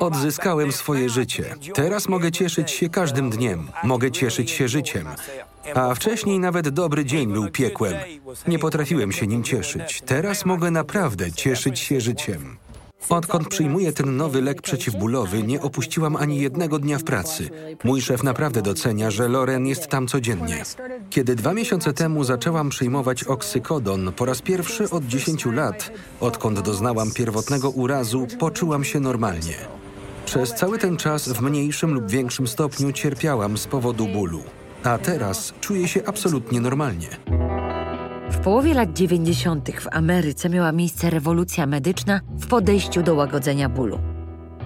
Odzyskałem swoje życie. Teraz mogę cieszyć się każdym dniem. Mogę cieszyć się życiem. A wcześniej nawet dobry dzień był piekłem. Nie potrafiłem się nim cieszyć. Teraz mogę naprawdę cieszyć się życiem. Odkąd przyjmuję ten nowy lek przeciwbólowy, nie opuściłam ani jednego dnia w pracy. Mój szef naprawdę docenia, że Loren jest tam codziennie. Kiedy dwa miesiące temu zaczęłam przyjmować oksykodon, po raz pierwszy od 10 lat, odkąd doznałam pierwotnego urazu, poczułam się normalnie. Przez cały ten czas w mniejszym lub większym stopniu cierpiałam z powodu bólu. A teraz czuję się absolutnie normalnie. W połowie lat 90. w Ameryce miała miejsce rewolucja medyczna w podejściu do łagodzenia bólu.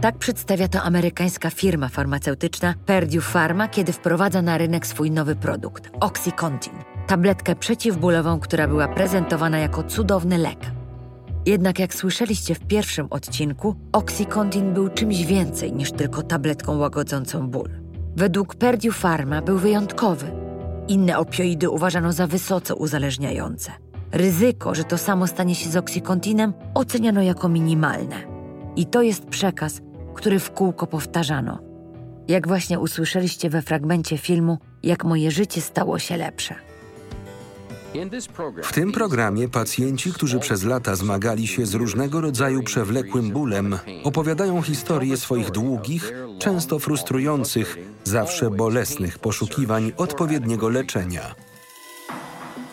Tak przedstawia to amerykańska firma farmaceutyczna Purdue Pharma, kiedy wprowadza na rynek swój nowy produkt Oxycontin, tabletkę przeciwbólową, która była prezentowana jako cudowny lek. Jednak jak słyszeliście w pierwszym odcinku, Oxycontin był czymś więcej niż tylko tabletką łagodzącą ból. Według Purdue Pharma był wyjątkowy. Inne opioidy uważano za wysoce uzależniające. Ryzyko, że to samo stanie się z Oxycontinem, oceniano jako minimalne. I to jest przekaz, który w kółko powtarzano. Jak właśnie usłyszeliście we fragmencie filmu, jak moje życie stało się lepsze. W tym programie pacjenci, którzy przez lata zmagali się z różnego rodzaju przewlekłym bólem, opowiadają historie swoich długich, często frustrujących, zawsze bolesnych poszukiwań odpowiedniego leczenia.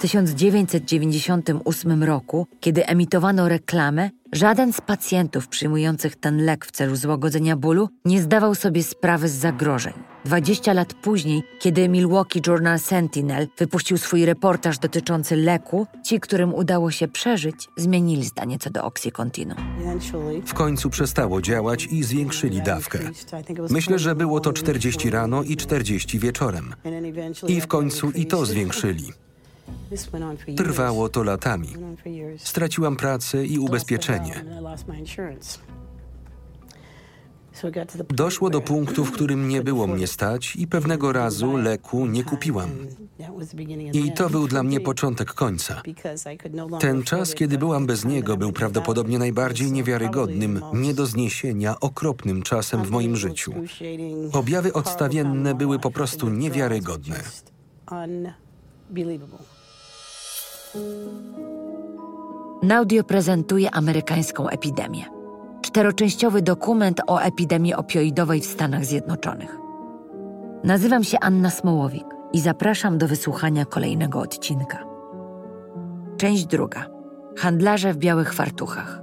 W 1998 roku, kiedy emitowano reklamę, żaden z pacjentów przyjmujących ten lek w celu złagodzenia bólu nie zdawał sobie sprawy z zagrożeń. 20 lat później, kiedy Milwaukee Journal Sentinel wypuścił swój reportaż dotyczący leku, ci, którym udało się przeżyć, zmienili zdanie co do Oxycontinu. W końcu przestało działać i zwiększyli dawkę. Myślę, że było to 40 rano i 40 wieczorem. I w końcu i to zwiększyli. Trwało to latami. Straciłam pracę i ubezpieczenie. Doszło do punktu, w którym nie było mnie stać i pewnego razu leku nie kupiłam. I to był dla mnie początek końca. Ten czas, kiedy byłam bez niego, był prawdopodobnie najbardziej niewiarygodnym, nie do zniesienia, okropnym czasem w moim życiu. Objawy odstawienne były po prostu niewiarygodne. Naudio prezentuje amerykańską epidemię. Czteroczęściowy dokument o epidemii opioidowej w Stanach Zjednoczonych. Nazywam się Anna Smołowik i zapraszam do wysłuchania kolejnego odcinka. Część druga. Handlarze w białych fartuchach.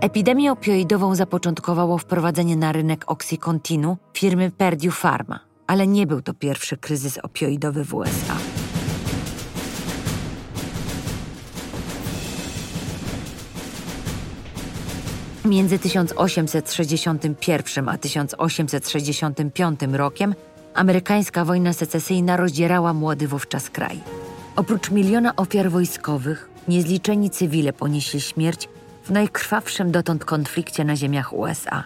Epidemię opioidową zapoczątkowało wprowadzenie na rynek Oxycontinu firmy Purdue Pharma, ale nie był to pierwszy kryzys opioidowy w USA. Między 1861 a 1865 rokiem amerykańska wojna secesyjna rozdzierała młody wówczas kraj. Oprócz miliona ofiar wojskowych, niezliczeni cywile ponieśli śmierć w najkrwawszym dotąd konflikcie na ziemiach USA.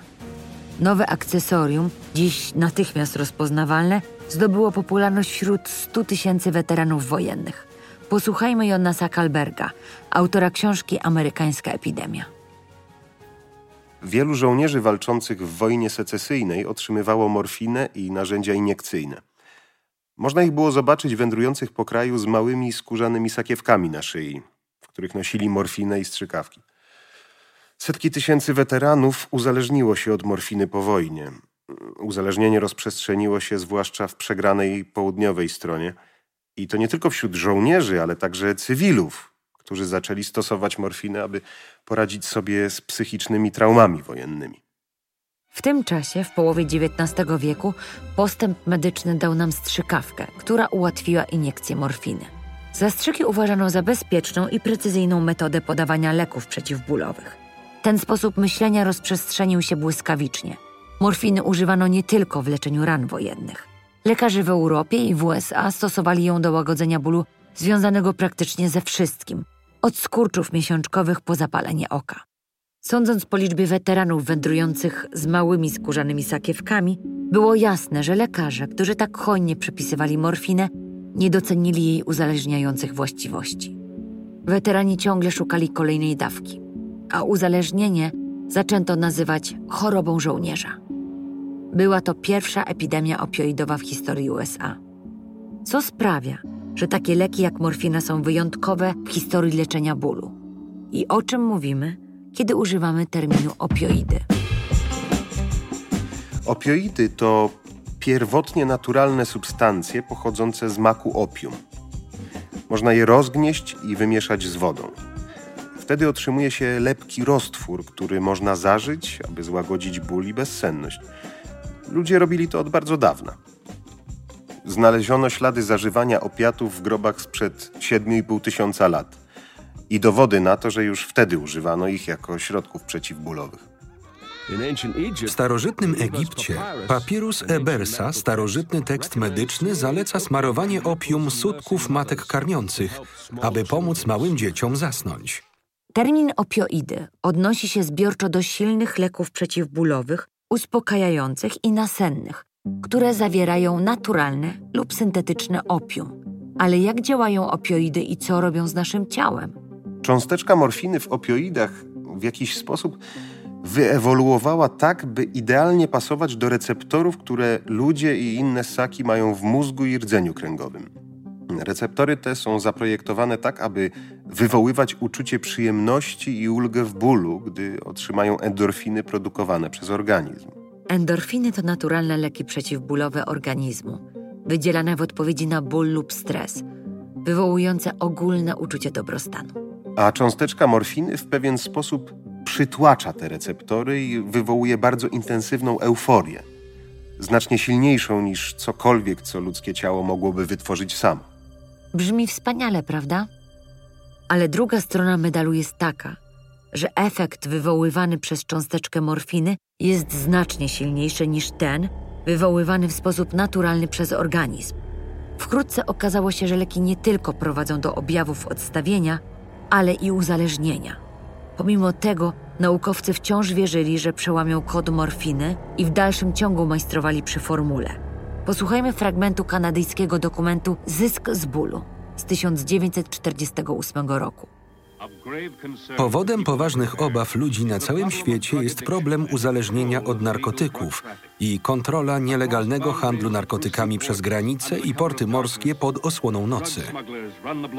Nowe akcesorium, dziś natychmiast rozpoznawalne, zdobyło popularność wśród 100 tysięcy weteranów wojennych. Posłuchajmy Jonasa Kalberga, autora książki Amerykańska epidemia. Wielu żołnierzy walczących w wojnie secesyjnej otrzymywało morfinę i narzędzia iniekcyjne. Można ich było zobaczyć wędrujących po kraju z małymi skórzanymi sakiewkami na szyi, w których nosili morfinę i strzykawki. Setki tysięcy weteranów uzależniło się od morfiny po wojnie. Uzależnienie rozprzestrzeniło się zwłaszcza w przegranej południowej stronie. I to nie tylko wśród żołnierzy, ale także cywilów, którzy zaczęli stosować morfinę, aby poradzić sobie z psychicznymi traumami wojennymi. W tym czasie, w połowie XIX wieku, postęp medyczny dał nam strzykawkę, która ułatwiła iniekcję morfiny. Zastrzyki uważano za bezpieczną i precyzyjną metodę podawania leków przeciwbólowych. Ten sposób myślenia rozprzestrzenił się błyskawicznie. Morfiny używano nie tylko w leczeniu ran wojennych. Lekarze w Europie i w USA stosowali ją do łagodzenia bólu związanego praktycznie ze wszystkim, od skurczów miesiączkowych po zapalenie oka. Sądząc po liczbie weteranów wędrujących z małymi skórzanymi sakiewkami, było jasne, że lekarze, którzy tak hojnie przepisywali morfinę, nie docenili jej uzależniających właściwości. Weterani ciągle szukali kolejnej dawki, a uzależnienie zaczęto nazywać chorobą żołnierza. Była to pierwsza epidemia opioidowa w historii USA. Co sprawia, że takie leki jak morfina są wyjątkowe w historii leczenia bólu? I o czym mówimy, kiedy używamy terminu opioidy? Opioidy to pierwotnie naturalne substancje pochodzące z maku opium. Można je rozgnieść i wymieszać z wodą. Wtedy otrzymuje się lepki roztwór, który można zażyć, aby złagodzić ból i bezsenność. Ludzie robili to od bardzo dawna. Znaleziono ślady zażywania opiatów w grobach sprzed 7,5 tysiąca lat i dowody na to, że już wtedy używano ich jako środków przeciwbólowych. W starożytnym Egipcie Papirus Ebersa, starożytny tekst medyczny, zaleca smarowanie opium sutków matek karmiących, aby pomóc małym dzieciom zasnąć. Termin opioidy odnosi się zbiorczo do silnych leków przeciwbólowych, uspokajających i nasennych, które zawierają naturalne lub syntetyczne opium. Ale jak działają opioidy i co robią z naszym ciałem? Cząsteczka morfiny w opioidach w jakiś sposób wyewoluowała tak, by idealnie pasować do receptorów, które ludzie i inne ssaki mają w mózgu i rdzeniu kręgowym. Receptory te są zaprojektowane tak, aby wywoływać uczucie przyjemności i ulgę w bólu, gdy otrzymają endorfiny produkowane przez organizm. Endorfiny to naturalne leki przeciwbólowe organizmu, wydzielane w odpowiedzi na ból lub stres, wywołujące ogólne uczucie dobrostanu. A cząsteczka morfiny w pewien sposób przytłacza te receptory i wywołuje bardzo intensywną euforię, znacznie silniejszą niż cokolwiek, co ludzkie ciało mogłoby wytworzyć samo. Brzmi wspaniale, prawda? Ale druga strona medalu jest taka, że efekt wywoływany przez cząsteczkę morfiny jest znacznie silniejszy niż ten wywoływany w sposób naturalny przez organizm. Wkrótce okazało się, że leki nie tylko prowadzą do objawów odstawienia, ale i uzależnienia. Pomimo tego, naukowcy wciąż wierzyli, że przełamią kod morfiny i w dalszym ciągu majstrowali przy formule. Posłuchajmy fragmentu kanadyjskiego dokumentu Zysk z bólu z 1948 roku. Powodem poważnych obaw ludzi na całym świecie jest problem uzależnienia od narkotyków i kontrola nielegalnego handlu narkotykami przez granice i porty morskie pod osłoną nocy.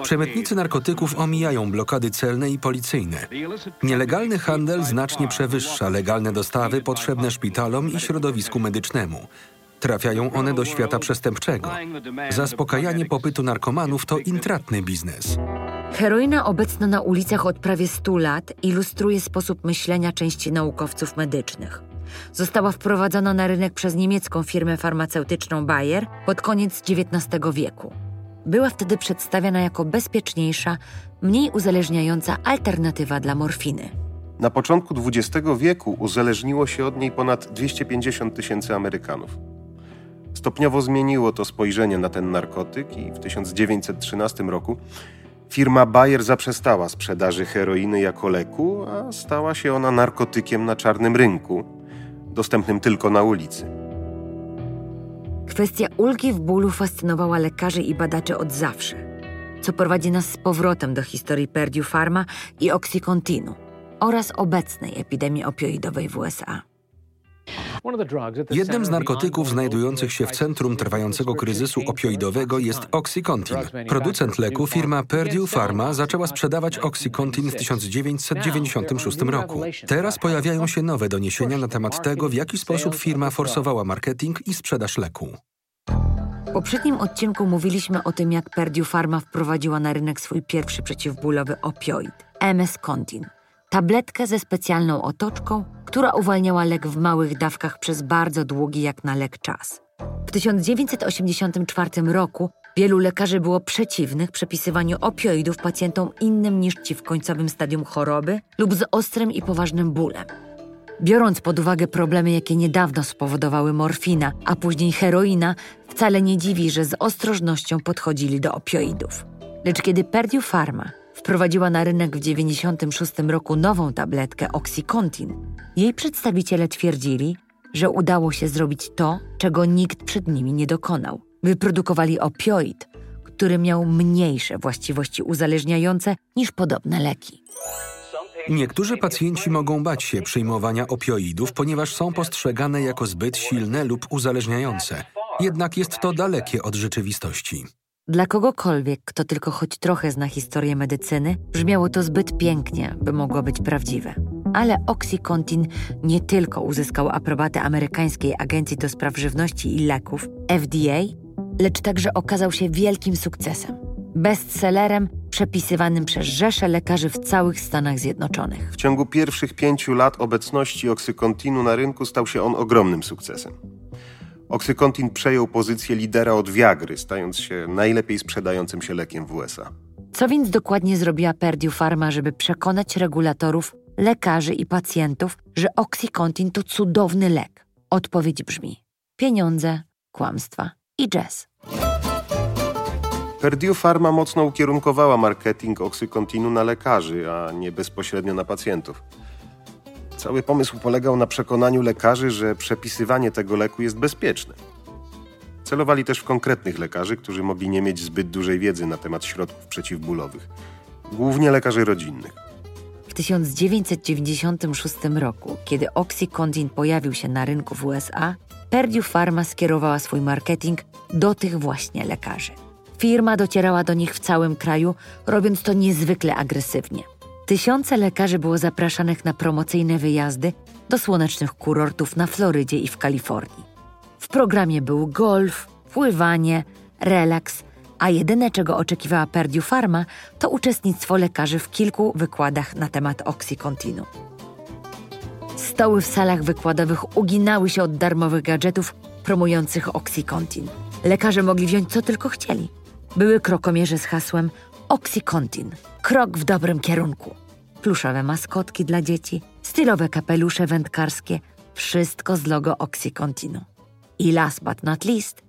Przemytnicy narkotyków omijają blokady celne i policyjne. Nielegalny handel znacznie przewyższa legalne dostawy potrzebne szpitalom i środowisku medycznemu. Trafiają one do świata przestępczego. Zaspokajanie popytu narkomanów to intratny biznes. Heroina obecna na ulicach od prawie 100 lat ilustruje sposób myślenia części naukowców medycznych. Została wprowadzona na rynek przez niemiecką firmę farmaceutyczną Bayer pod koniec XIX wieku. Była wtedy przedstawiana jako bezpieczniejsza, mniej uzależniająca alternatywa dla morfiny. Na początku XX wieku uzależniło się od niej ponad 250 tysięcy Amerykanów. Stopniowo zmieniło to spojrzenie na ten narkotyk i w 1913 roku firma Bayer zaprzestała sprzedaży heroiny jako leku, a stała się ona narkotykiem na czarnym rynku, dostępnym tylko na ulicy. Kwestia ulgi w bólu fascynowała lekarzy i badaczy od zawsze, co prowadzi nas z powrotem do historii Purdue Pharma i Oxycontinu oraz obecnej epidemii opioidowej w USA. Jednym z narkotyków znajdujących się w centrum trwającego kryzysu opioidowego jest Oxycontin. Producent leku, firma Purdue Pharma, zaczęła sprzedawać Oxycontin w 1996 roku. Teraz pojawiają się nowe doniesienia na temat tego, w jaki sposób firma forsowała marketing i sprzedaż leku. W poprzednim odcinku mówiliśmy o tym, jak Purdue Pharma wprowadziła na rynek swój pierwszy przeciwbólowy opioid, MS-Contin. Tabletkę ze specjalną otoczką, która uwalniała lek w małych dawkach przez bardzo długi jak na lek czas. W 1984 roku wielu lekarzy było przeciwnych przepisywaniu opioidów pacjentom innym niż ci w końcowym stadium choroby lub z ostrym i poważnym bólem. Biorąc pod uwagę problemy, jakie niedawno spowodowały morfina, a później heroina, wcale nie dziwi, że z ostrożnością podchodzili do opioidów. Lecz kiedy Purdue Pharma wprowadziła na rynek w 1996 roku nową tabletkę Oxycontin, jej przedstawiciele twierdzili, że udało się zrobić to, czego nikt przed nimi nie dokonał. Wyprodukowali opioid, który miał mniejsze właściwości uzależniające niż podobne leki. Niektórzy pacjenci mogą bać się przyjmowania opioidów, ponieważ są postrzegane jako zbyt silne lub uzależniające. Jednak jest to dalekie od rzeczywistości. Dla kogokolwiek, kto tylko choć trochę zna historię medycyny, brzmiało to zbyt pięknie, by mogło być prawdziwe. Ale Oxycontin nie tylko uzyskał aprobatę amerykańskiej Agencji do Spraw Żywności i Leków, FDA, lecz także okazał się wielkim sukcesem. Bestsellerem przepisywanym przez rzesze lekarzy w całych Stanach Zjednoczonych. W ciągu pierwszych pięciu lat obecności oksykontinu na rynku stał się on ogromnym sukcesem. Oksykontin przejął pozycję lidera od Viagry, stając się najlepiej sprzedającym się lekiem w USA. Co więc dokładnie zrobiła Purdue Pharma, żeby przekonać regulatorów, lekarzy i pacjentów, że Oxycontin to cudowny lek? Odpowiedź brzmi: pieniądze, kłamstwa i jazz. Purdue Pharma mocno ukierunkowała marketing oksykontinu na lekarzy, a nie bezpośrednio na pacjentów. Cały pomysł polegał na przekonaniu lekarzy, że przepisywanie tego leku jest bezpieczne. Celowali też w konkretnych lekarzy, którzy mogli nie mieć zbyt dużej wiedzy na temat środków przeciwbólowych, głównie lekarzy rodzinnych. W 1996 roku, kiedy Oxycontin pojawił się na rynku w USA, Purdue Pharma skierowała swój marketing do tych właśnie lekarzy. Firma docierała do nich w całym kraju, robiąc to niezwykle agresywnie. Tysiące lekarzy było zapraszanych na promocyjne wyjazdy do słonecznych kurortów na Florydzie i w Kalifornii. W programie był golf, pływanie, relaks, a jedyne czego oczekiwała Purdue Pharma to uczestnictwo lekarzy w kilku wykładach na temat Oxycontinu. Stoły w salach wykładowych uginały się od darmowych gadżetów promujących Oxycontin. Lekarze mogli wziąć co tylko chcieli. Były krokomierze z hasłem Oxycontin – krok w dobrym kierunku. Pluszowe maskotki dla dzieci, stylowe kapelusze wędkarskie, wszystko z logo Oxycontinu. I last but not least,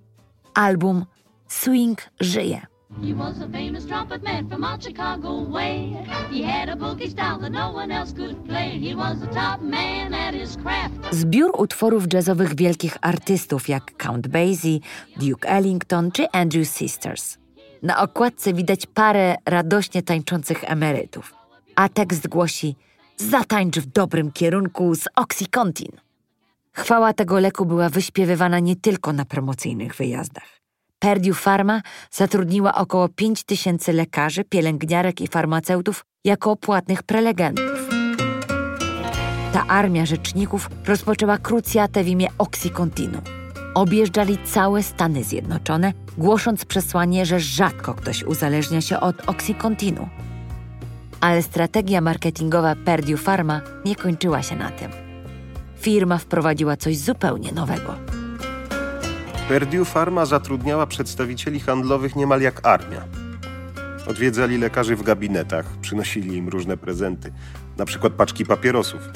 album Swing żyje. He was a famous trumpet man from Chicago way. He had a boogie style that no one else could play. He was the top man at his craft. Zbiór utworów jazzowych wielkich artystów jak Count Basie, Duke Ellington czy Andrew Sisters. Na okładce widać parę radośnie tańczących emerytów, a tekst głosi Zatańcz w dobrym kierunku z Oxycontin. Chwała tego leku była wyśpiewywana nie tylko na promocyjnych wyjazdach. Purdue Pharma zatrudniła około 5 tysięcy lekarzy, pielęgniarek i farmaceutów jako płatnych prelegentów. Ta armia rzeczników rozpoczęła krucjatę w imię Oxycontinu – Objeżdżali całe Stany Zjednoczone, głosząc przesłanie, że rzadko ktoś uzależnia się od Oxycontinu. Ale strategia marketingowa Purdue Pharma nie kończyła się na tym. Firma wprowadziła coś zupełnie nowego. Purdue Pharma zatrudniała przedstawicieli handlowych niemal jak armia. Odwiedzali lekarzy w gabinetach, przynosili im różne prezenty, na przykład paczki papierosów.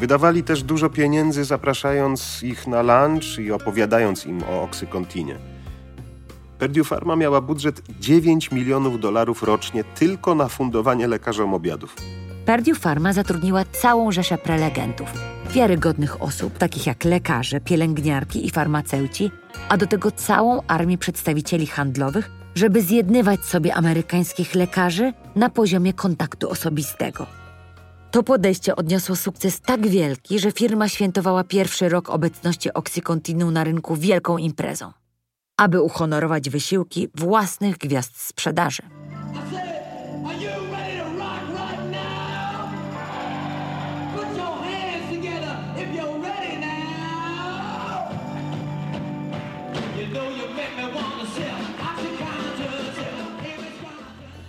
Wydawali też dużo pieniędzy, zapraszając ich na lunch i opowiadając im o oksykontinie. Purdue Pharma miała budżet 9 milionów dolarów rocznie tylko na fundowanie lekarzom obiadów. Purdue Pharma zatrudniła całą rzeszę prelegentów, wiarygodnych osób, takich jak lekarze, pielęgniarki i farmaceuci, a do tego całą armię przedstawicieli handlowych, żeby zjednywać sobie amerykańskich lekarzy na poziomie kontaktu osobistego. To podejście odniosło sukces tak wielki, że firma świętowała pierwszy rok obecności Oxycontinu na rynku wielką imprezą, aby uhonorować wysiłki własnych gwiazd sprzedaży.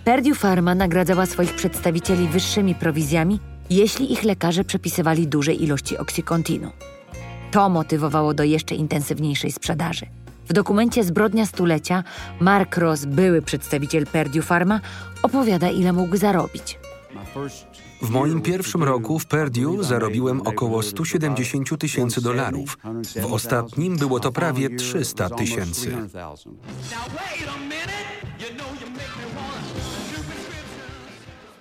Purdue Pharma nagradzała swoich przedstawicieli wyższymi prowizjami jeśli ich lekarze przepisywali duże ilości oksykontinu. To motywowało do jeszcze intensywniejszej sprzedaży. W dokumencie Zbrodnia Stulecia Mark Ross, były przedstawiciel Purdue Pharma, opowiada, ile mógł zarobić. W moim pierwszym roku w Purdue zarobiłem około 170 tysięcy dolarów. W ostatnim było to prawie 300 tysięcy.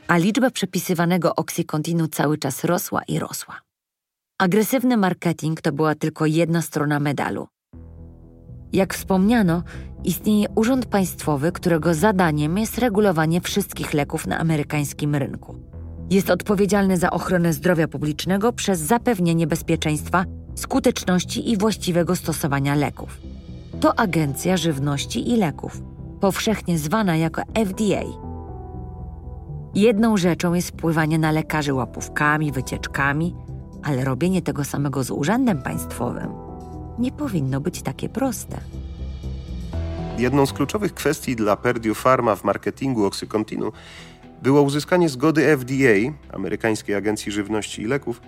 A liczba przepisywanego oksykontinu cały czas rosła i rosła. Agresywny marketing to była tylko jedna strona medalu. Jak wspomniano, istnieje urząd państwowy, którego zadaniem jest regulowanie wszystkich leków na amerykańskim rynku. Jest odpowiedzialny za ochronę zdrowia publicznego przez zapewnienie bezpieczeństwa, skuteczności i właściwego stosowania leków. To Agencja Żywności i Leków, powszechnie zwana jako FDA. Jedną rzeczą jest wpływanie na lekarzy łapówkami, wycieczkami, ale robienie tego samego z urzędem państwowym nie powinno być takie proste. Jedną z kluczowych kwestii dla Purdue Pharma w marketingu Oxycontinu było uzyskanie zgody FDA, amerykańskiej agencji żywności i leków,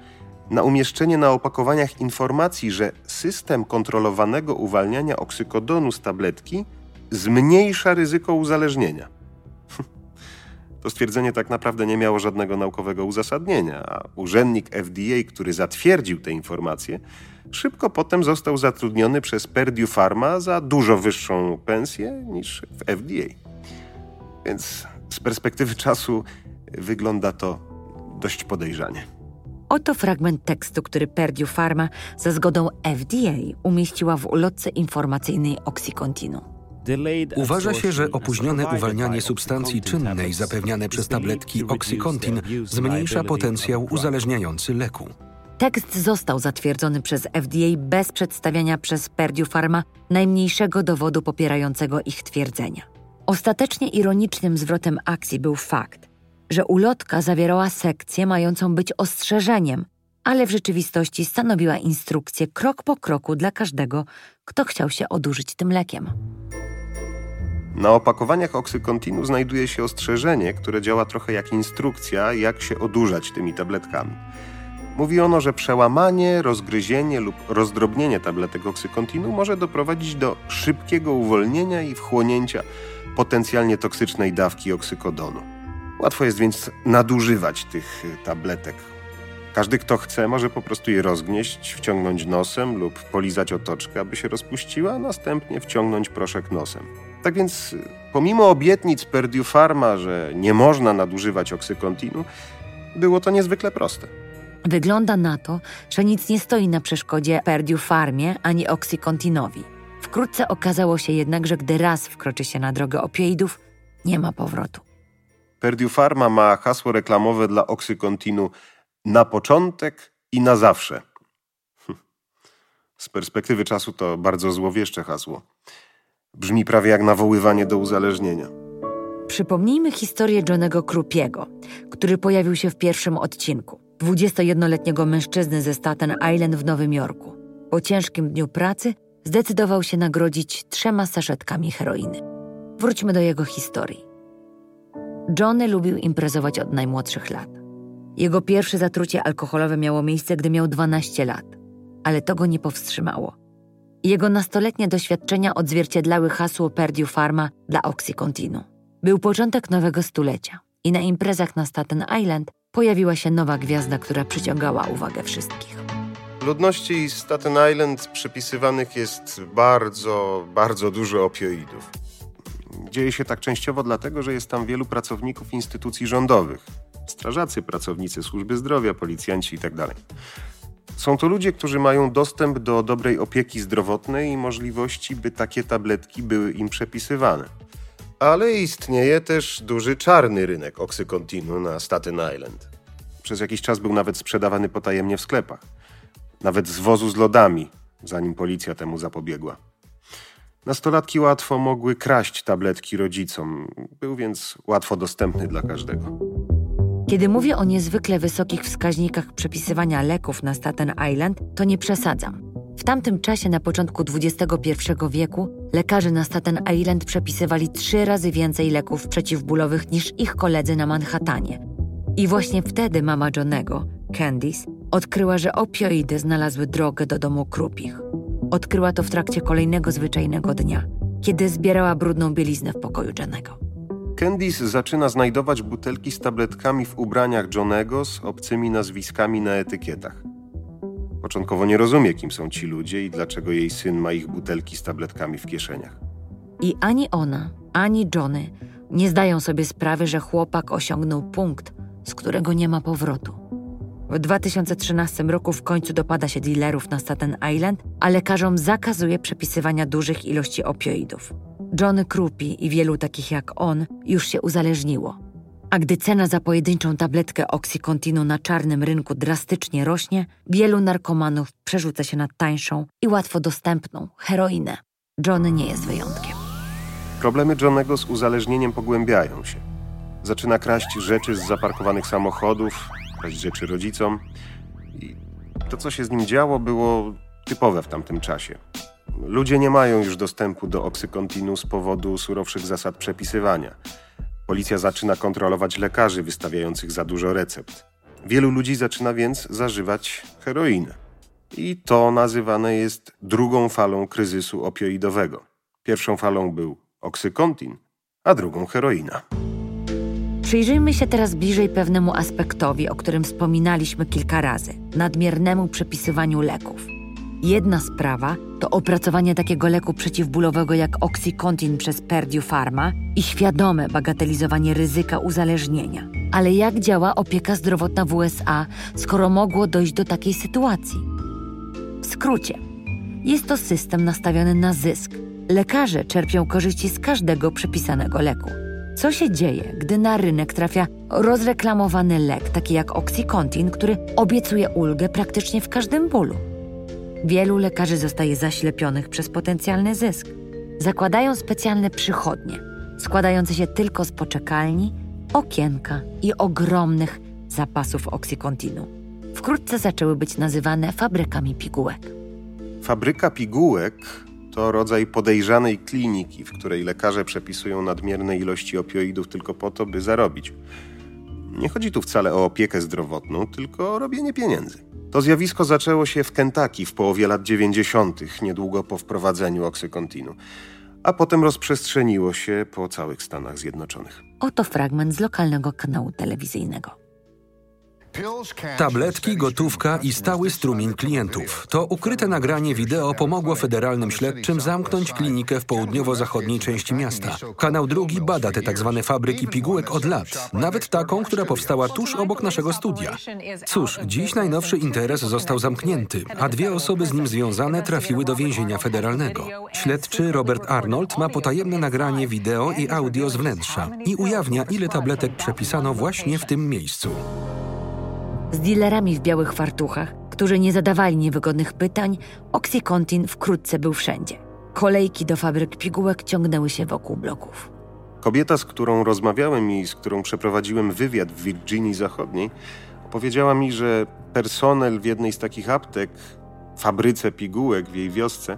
na umieszczenie na opakowaniach informacji, że system kontrolowanego uwalniania oksykodonu z tabletki zmniejsza ryzyko uzależnienia. To stwierdzenie tak naprawdę nie miało żadnego naukowego uzasadnienia, a urzędnik FDA, który zatwierdził te informacje, szybko potem został zatrudniony przez Purdue Pharma za dużo wyższą pensję niż w FDA. Więc z perspektywy czasu wygląda to dość podejrzanie. Oto fragment tekstu, który Purdue Pharma za zgodą FDA umieściła w ulotce informacyjnej Oxycontinu. Uważa się, że opóźnione uwalnianie substancji czynnej zapewniane przez tabletki Oxycontin zmniejsza potencjał uzależniający leku. Tekst został zatwierdzony przez FDA bez przedstawiania przez Purdue Pharma najmniejszego dowodu popierającego ich twierdzenia. Ostatecznie ironicznym zwrotem akcji był fakt, że ulotka zawierała sekcję mającą być ostrzeżeniem, ale w rzeczywistości stanowiła instrukcję krok po kroku dla każdego, kto chciał się odurzyć tym lekiem. Na opakowaniach Oxycontinu znajduje się ostrzeżenie, które działa trochę jak instrukcja, jak się odurzać tymi tabletkami. Mówi ono, że przełamanie, rozgryzienie lub rozdrobnienie tabletek Oxycontinu może doprowadzić do szybkiego uwolnienia i wchłonięcia potencjalnie toksycznej dawki oksykodonu. Łatwo jest więc nadużywać tych tabletek. Każdy, kto chce, może po prostu je rozgnieść, wciągnąć nosem lub polizać otoczkę, aby się rozpuściła, a następnie wciągnąć proszek nosem. Tak więc, pomimo obietnic Purdue Pharma, że nie można nadużywać oksykontinu, było to niezwykle proste. Wygląda na to, że nic nie stoi na przeszkodzie Purdue Farmie ani Oxycontinowi. Wkrótce okazało się jednak, że gdy raz wkroczy się na drogę opioidów, nie ma powrotu. Purdue Pharma ma hasło reklamowe dla Oxycontinu na początek i na zawsze. Hm. Z perspektywy czasu to bardzo złowieszcze hasło. Brzmi prawie jak nawoływanie do uzależnienia. Przypomnijmy historię Johnego Krupiego, który pojawił się w pierwszym odcinku. 21-letniego mężczyzny ze Staten Island w Nowym Jorku. Po ciężkim dniu pracy zdecydował się nagrodzić trzema saszetkami heroiny. Wróćmy do jego historii. Johnny lubił imprezować od najmłodszych lat. Jego pierwsze zatrucie alkoholowe miało miejsce, gdy miał 12 lat, ale to go nie powstrzymało. Jego nastoletnie doświadczenia odzwierciedlały hasło Purdue Pharma dla Oxycontinu. Był początek nowego stulecia i na imprezach na Staten Island pojawiła się nowa gwiazda, która przyciągała uwagę wszystkich. Ludności Staten Island przypisywanych jest bardzo, bardzo dużo opioidów. Dzieje się tak częściowo dlatego, że jest tam wielu pracowników instytucji rządowych. Strażacy, pracownicy służby zdrowia, policjanci itd. Są to ludzie, którzy mają dostęp do dobrej opieki zdrowotnej i możliwości, by takie tabletki były im przepisywane. Ale istnieje też duży czarny rynek oksykontinu na Staten Island. Przez jakiś czas był nawet sprzedawany potajemnie w sklepach. Nawet z wozu z lodami, zanim policja temu zapobiegła. Nastolatki łatwo mogły kraść tabletki rodzicom, był więc łatwo dostępny dla każdego. Kiedy mówię o niezwykle wysokich wskaźnikach przepisywania leków na Staten Island, to nie przesadzam. W tamtym czasie, na początku XXI wieku, lekarze na Staten Island przepisywali trzy razy więcej leków przeciwbólowych niż ich koledzy na Manhattanie. I właśnie wtedy mama Johnego, Candice, odkryła, że opioidy znalazły drogę do domu Krupich. Odkryła to w trakcie kolejnego zwyczajnego dnia, kiedy zbierała brudną bieliznę w pokoju Johnego. Candice zaczyna znajdować butelki z tabletkami w ubraniach Johnego z obcymi nazwiskami na etykietach. Początkowo nie rozumie, kim są ci ludzie i dlaczego jej syn ma ich butelki z tabletkami w kieszeniach. I ani ona, ani Johnny nie zdają sobie sprawy, że chłopak osiągnął punkt, z którego nie ma powrotu. W 2013 roku w końcu dopada się dealerów na Staten Island, a lekarzom zakazuje przepisywania dużych ilości opioidów. Johnny Krupi i wielu takich jak on już się uzależniło. A gdy cena za pojedynczą tabletkę Oxycontinu na czarnym rynku drastycznie rośnie, wielu narkomanów przerzuca się na tańszą i łatwo dostępną heroinę. John nie jest wyjątkiem. Problemy Johnego z uzależnieniem pogłębiają się. Zaczyna kraść rzeczy z zaparkowanych samochodów, kraść rzeczy rodzicom. I to, co się z nim działo, było typowe w tamtym czasie. Ludzie nie mają już dostępu do oksykontinu z powodu surowszych zasad przepisywania. Policja zaczyna kontrolować lekarzy wystawiających za dużo recept. Wielu ludzi zaczyna więc zażywać heroinę. I to nazywane jest drugą falą kryzysu opioidowego. Pierwszą falą był oksykontin, a drugą heroina. Przyjrzyjmy się teraz bliżej pewnemu aspektowi, o którym wspominaliśmy kilka razy nadmiernemu przepisywaniu leków. Jedna sprawa to opracowanie takiego leku przeciwbólowego jak Oxycontin przez Purdue Pharma i świadome bagatelizowanie ryzyka uzależnienia. Ale jak działa opieka zdrowotna w USA, skoro mogło dojść do takiej sytuacji? W skrócie, jest to system nastawiony na zysk. Lekarze czerpią korzyści z każdego przepisanego leku. Co się dzieje, gdy na rynek trafia rozreklamowany lek, taki jak Oxycontin, który obiecuje ulgę praktycznie w każdym bólu? Wielu lekarzy zostaje zaślepionych przez potencjalny zysk. Zakładają specjalne przychodnie, składające się tylko z poczekalni, okienka i ogromnych zapasów oksykontinu. Wkrótce zaczęły być nazywane fabrykami pigułek. Fabryka pigułek to rodzaj podejrzanej kliniki, w której lekarze przepisują nadmierne ilości opioidów tylko po to, by zarobić. Nie chodzi tu wcale o opiekę zdrowotną, tylko o robienie pieniędzy. To zjawisko zaczęło się w Kentucky w połowie lat 90., niedługo po wprowadzeniu oksykontinu, a potem rozprzestrzeniło się po całych Stanach Zjednoczonych. Oto fragment z lokalnego kanału telewizyjnego. Tabletki, gotówka i stały strumień klientów. To ukryte nagranie wideo pomogło federalnym śledczym zamknąć klinikę w południowo-zachodniej części miasta. Kanał drugi bada te tzw. Tak fabryki pigułek od lat, nawet taką, która powstała tuż obok naszego studia. Cóż, dziś najnowszy interes został zamknięty, a dwie osoby z nim związane trafiły do więzienia federalnego. Śledczy Robert Arnold ma potajemne nagranie wideo i audio z wnętrza i ujawnia, ile tabletek przepisano właśnie w tym miejscu z dealerami w białych fartuchach, którzy nie zadawali niewygodnych pytań, Oxycontin wkrótce był wszędzie. Kolejki do fabryk pigułek ciągnęły się wokół bloków. Kobieta, z którą rozmawiałem i z którą przeprowadziłem wywiad w Virginii Zachodniej, powiedziała mi, że personel w jednej z takich aptek, fabryce pigułek w jej wiosce,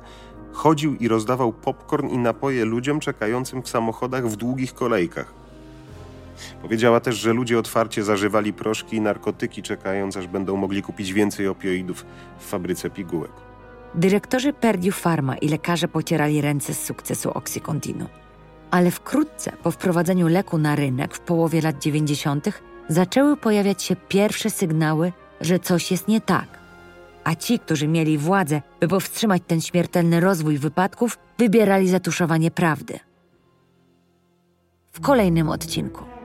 chodził i rozdawał popcorn i napoje ludziom czekającym w samochodach w długich kolejkach. Powiedziała też, że ludzie otwarcie zażywali proszki i narkotyki, czekając aż będą mogli kupić więcej opioidów w fabryce pigułek. Dyrektorzy Purdue Pharma i lekarze pocierali ręce z sukcesu Oxycontinu. Ale wkrótce po wprowadzeniu leku na rynek w połowie lat 90. zaczęły pojawiać się pierwsze sygnały, że coś jest nie tak. A ci, którzy mieli władzę, by powstrzymać ten śmiertelny rozwój wypadków, wybierali zatuszowanie prawdy. W kolejnym odcinku.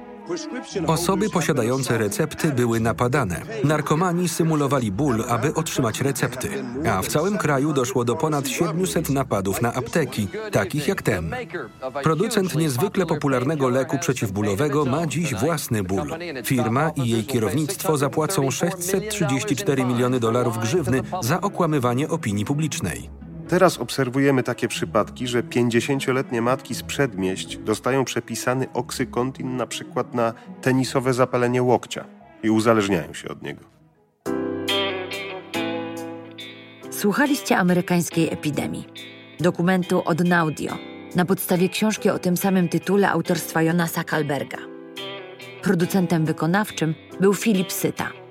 Osoby posiadające recepty były napadane. Narkomani symulowali ból, aby otrzymać recepty. A w całym kraju doszło do ponad 700 napadów na apteki, takich jak ten. Producent niezwykle popularnego leku przeciwbólowego ma dziś własny ból. Firma i jej kierownictwo zapłacą 634 miliony dolarów grzywny za okłamywanie opinii publicznej. Teraz obserwujemy takie przypadki, że 50-letnie matki z przedmieść dostają przepisany oksykontin na przykład na tenisowe zapalenie łokcia i uzależniają się od niego. Słuchaliście amerykańskiej epidemii. Dokumentu od Naudio na podstawie książki o tym samym tytule autorstwa Jonasa Kalberga. Producentem wykonawczym był Filip Syta.